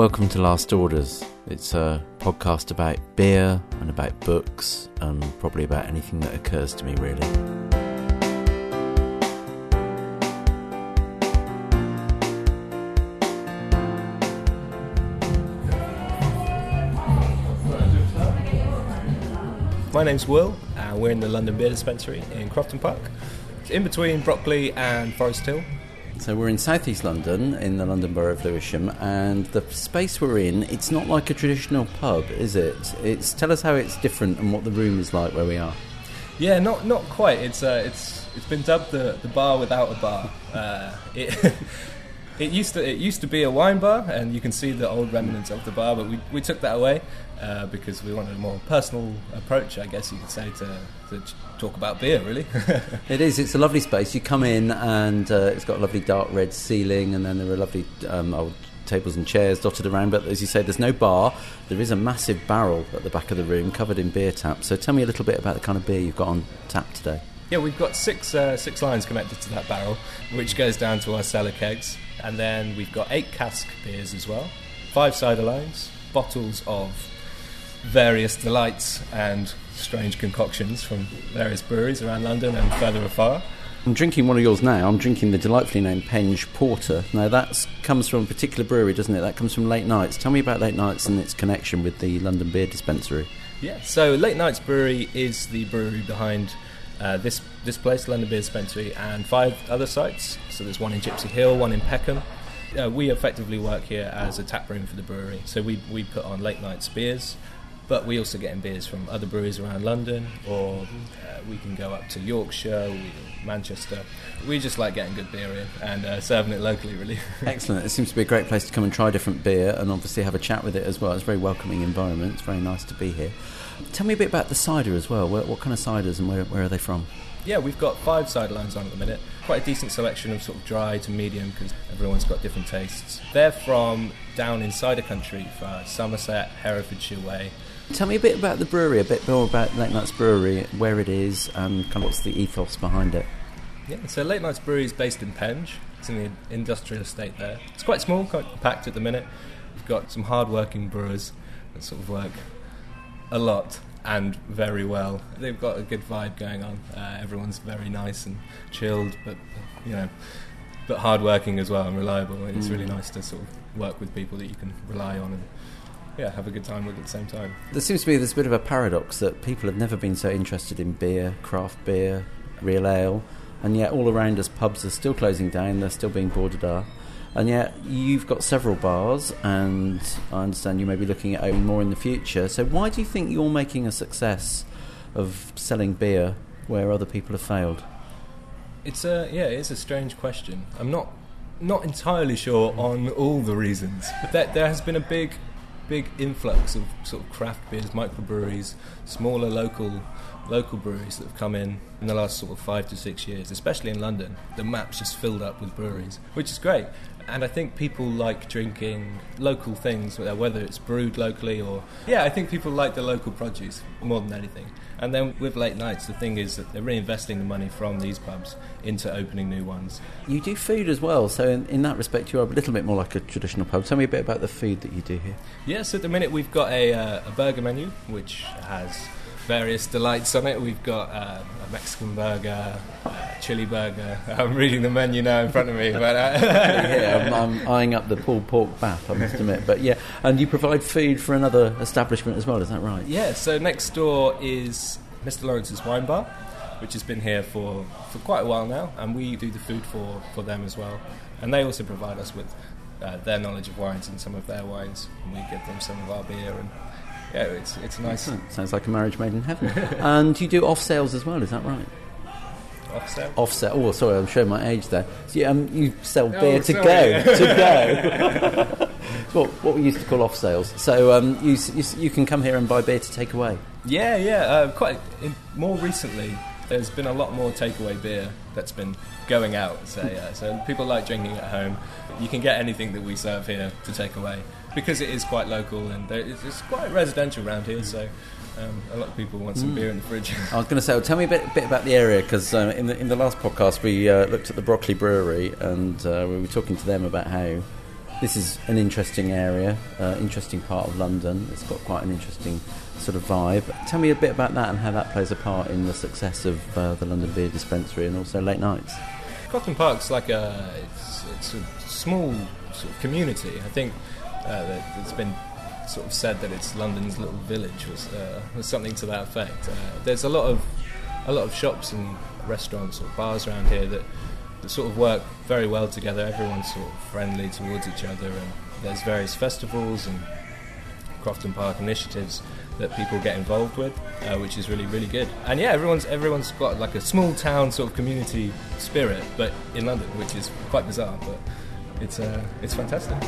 Welcome to Last Orders. It's a podcast about beer and about books and probably about anything that occurs to me, really. My name's Will, and we're in the London Beer Dispensary in Crofton Park. It's in between Brockley and Forest Hill. So we're in southeast London, in the London Borough of Lewisham, and the space we're in, it's not like a traditional pub, is it? It's tell us how it's different and what the room is like where we are. Yeah, not not quite. It's uh, it's it's been dubbed the, the bar without a bar. Uh, it it used to it used to be a wine bar, and you can see the old remnants of the bar, but we, we took that away uh, because we wanted a more personal approach, I guess you could say, to, to talk about beer. Really, It is. It's a lovely space. You come in and uh, it's got a lovely dark red ceiling, and then there are lovely um, old tables and chairs dotted around. But as you say, there's no bar. There is a massive barrel at the back of the room covered in beer taps. So tell me a little bit about the kind of beer you've got on tap today. Yeah, we've got six uh, six lines connected to that barrel, which goes down to our cellar kegs, and then we've got eight cask beers as well, five cider lines, bottles of various delights and strange concoctions from various breweries around London and further afar. I'm drinking one of yours now. I'm drinking the delightfully named Penge Porter. Now that comes from a particular brewery, doesn't it? That comes from Late Knights. Tell me about Late Knights and its connection with the London Beer Dispensary. Yeah, so Late Knights Brewery is the brewery behind uh, this this place, London Beer Dispensary, and five other sites. So there's one in Gypsy Hill, one in Peckham. Uh, we effectively work here as a tap room for the brewery. So we we put on late knights beers, but we also get in beers from other breweries around London, or uh, we can go up to Yorkshire, we, Manchester. We just like getting good beer in and uh, serving it locally, really. Excellent. It seems to be a great place to come and try different beer and obviously have a chat with it as well. It's a very welcoming environment. It's very nice to be here. Tell me a bit about the cider as well. Where, what kind of ciders and where, where are they from? Yeah, we've got five cider lines on at the minute. Quite a decent selection of sort of dry to medium because everyone's got different tastes. They're from down in cider country, for Somerset, Herefordshire way. Tell me a bit about the brewery, a bit more about Late Knights Brewery, where it is, and kind of what's the ethos behind it. Yeah, so Late Knights Brewery is based in Penge. It's in the industrial estate there. It's quite small, quite compact at the minute. We've got some hard-working brewers that sort of work a lot and very well. They've got a good vibe going on. Uh, everyone's very nice and chilled, but you know, but hardworking as well and reliable. And it's really nice to sort of work with people that you can rely on and yeah, have a good time with it at the same time. There seems to be this bit of a paradox that people have never been so interested in beer, craft beer, real ale, and yet all around us pubs are still closing down, they're still being boarded up. And yet you've got several bars, and I understand you may be looking at opening more in the future. So why do you think you're making a success of selling beer where other people have failed? It's a yeah, it's a strange question. I'm not not entirely sure on all the reasons. There, there has been a big big influx of sort of craft beers, microbreweries, smaller local local breweries that have come in in the last sort of five to six years, especially in London. The map's just filled up with breweries, which is great. And I think people like drinking local things, whether it's brewed locally or yeah, I think people like the local produce more than anything. And then with late knights, the thing is that they're reinvesting the money from these pubs into opening new ones. You do food as well, so in, in that respect, you are a little bit more like a traditional pub. Tell me a bit about the food that you do here. Yes, at the minute we've got a, uh, a burger menu which has various delights on it. We've got uh, a Mexican burger, chili burger. I'm reading the menu now in front of me, but uh, yeah, I'm, I'm eyeing up the pulled pork bath, I must admit. But yeah, and you provide food for another establishment as well, is that right? yeah. So next door is Mr. Lawrence's Wine Bar, which has been here for, for quite a while now, and we do the food for, for them as well. And they also provide us with uh, their knowledge of wines and some of their wines, and we give them some of our beer and. Yeah, it's it's nice. Sounds like a marriage made in heaven. and you do off sales as well, is that right? Offset. Offset. Oh, sorry, I'm showing my age there. So, yeah, um, you sell beer to sorry. go. to go. It's what, what we used to call off sales. So um, you, you, you can come here and buy beer to take away. Yeah, yeah. Uh, quite in, more recently, there's been a lot more takeaway beer that's been going out. Say, uh, so people like drinking at home. You can get anything that we serve here to take away because it is quite local and it's, it's quite residential around here. So um, a lot of people want some beer in the fridge. I was going to say, well, tell me a bit, bit about the area because uh, in the in the last podcast we uh, looked at the Brockley Brewery and uh, we were talking to them about how this is an interesting area, uh, interesting part of London. It's got quite an interesting sort of vibe. Tell me a bit about that and how that plays a part in the success of uh, the London Beer Dispensary and also late knights. Crofton Park's like a it's, it's a small sort of community. I think uh, it's been sort of said that it's London's little village was, uh, was something to that effect. Uh, there's a lot of a lot of shops and restaurants or bars around here that, that sort of work very well together. Everyone's sort of friendly towards each other, and there's various festivals and Crofton Park initiatives that people get involved with, uh, which is really really good. And yeah, everyone's everyone's got like a small town sort of community spirit, but in London, which is quite bizarre, but it's uh, it's fantastic.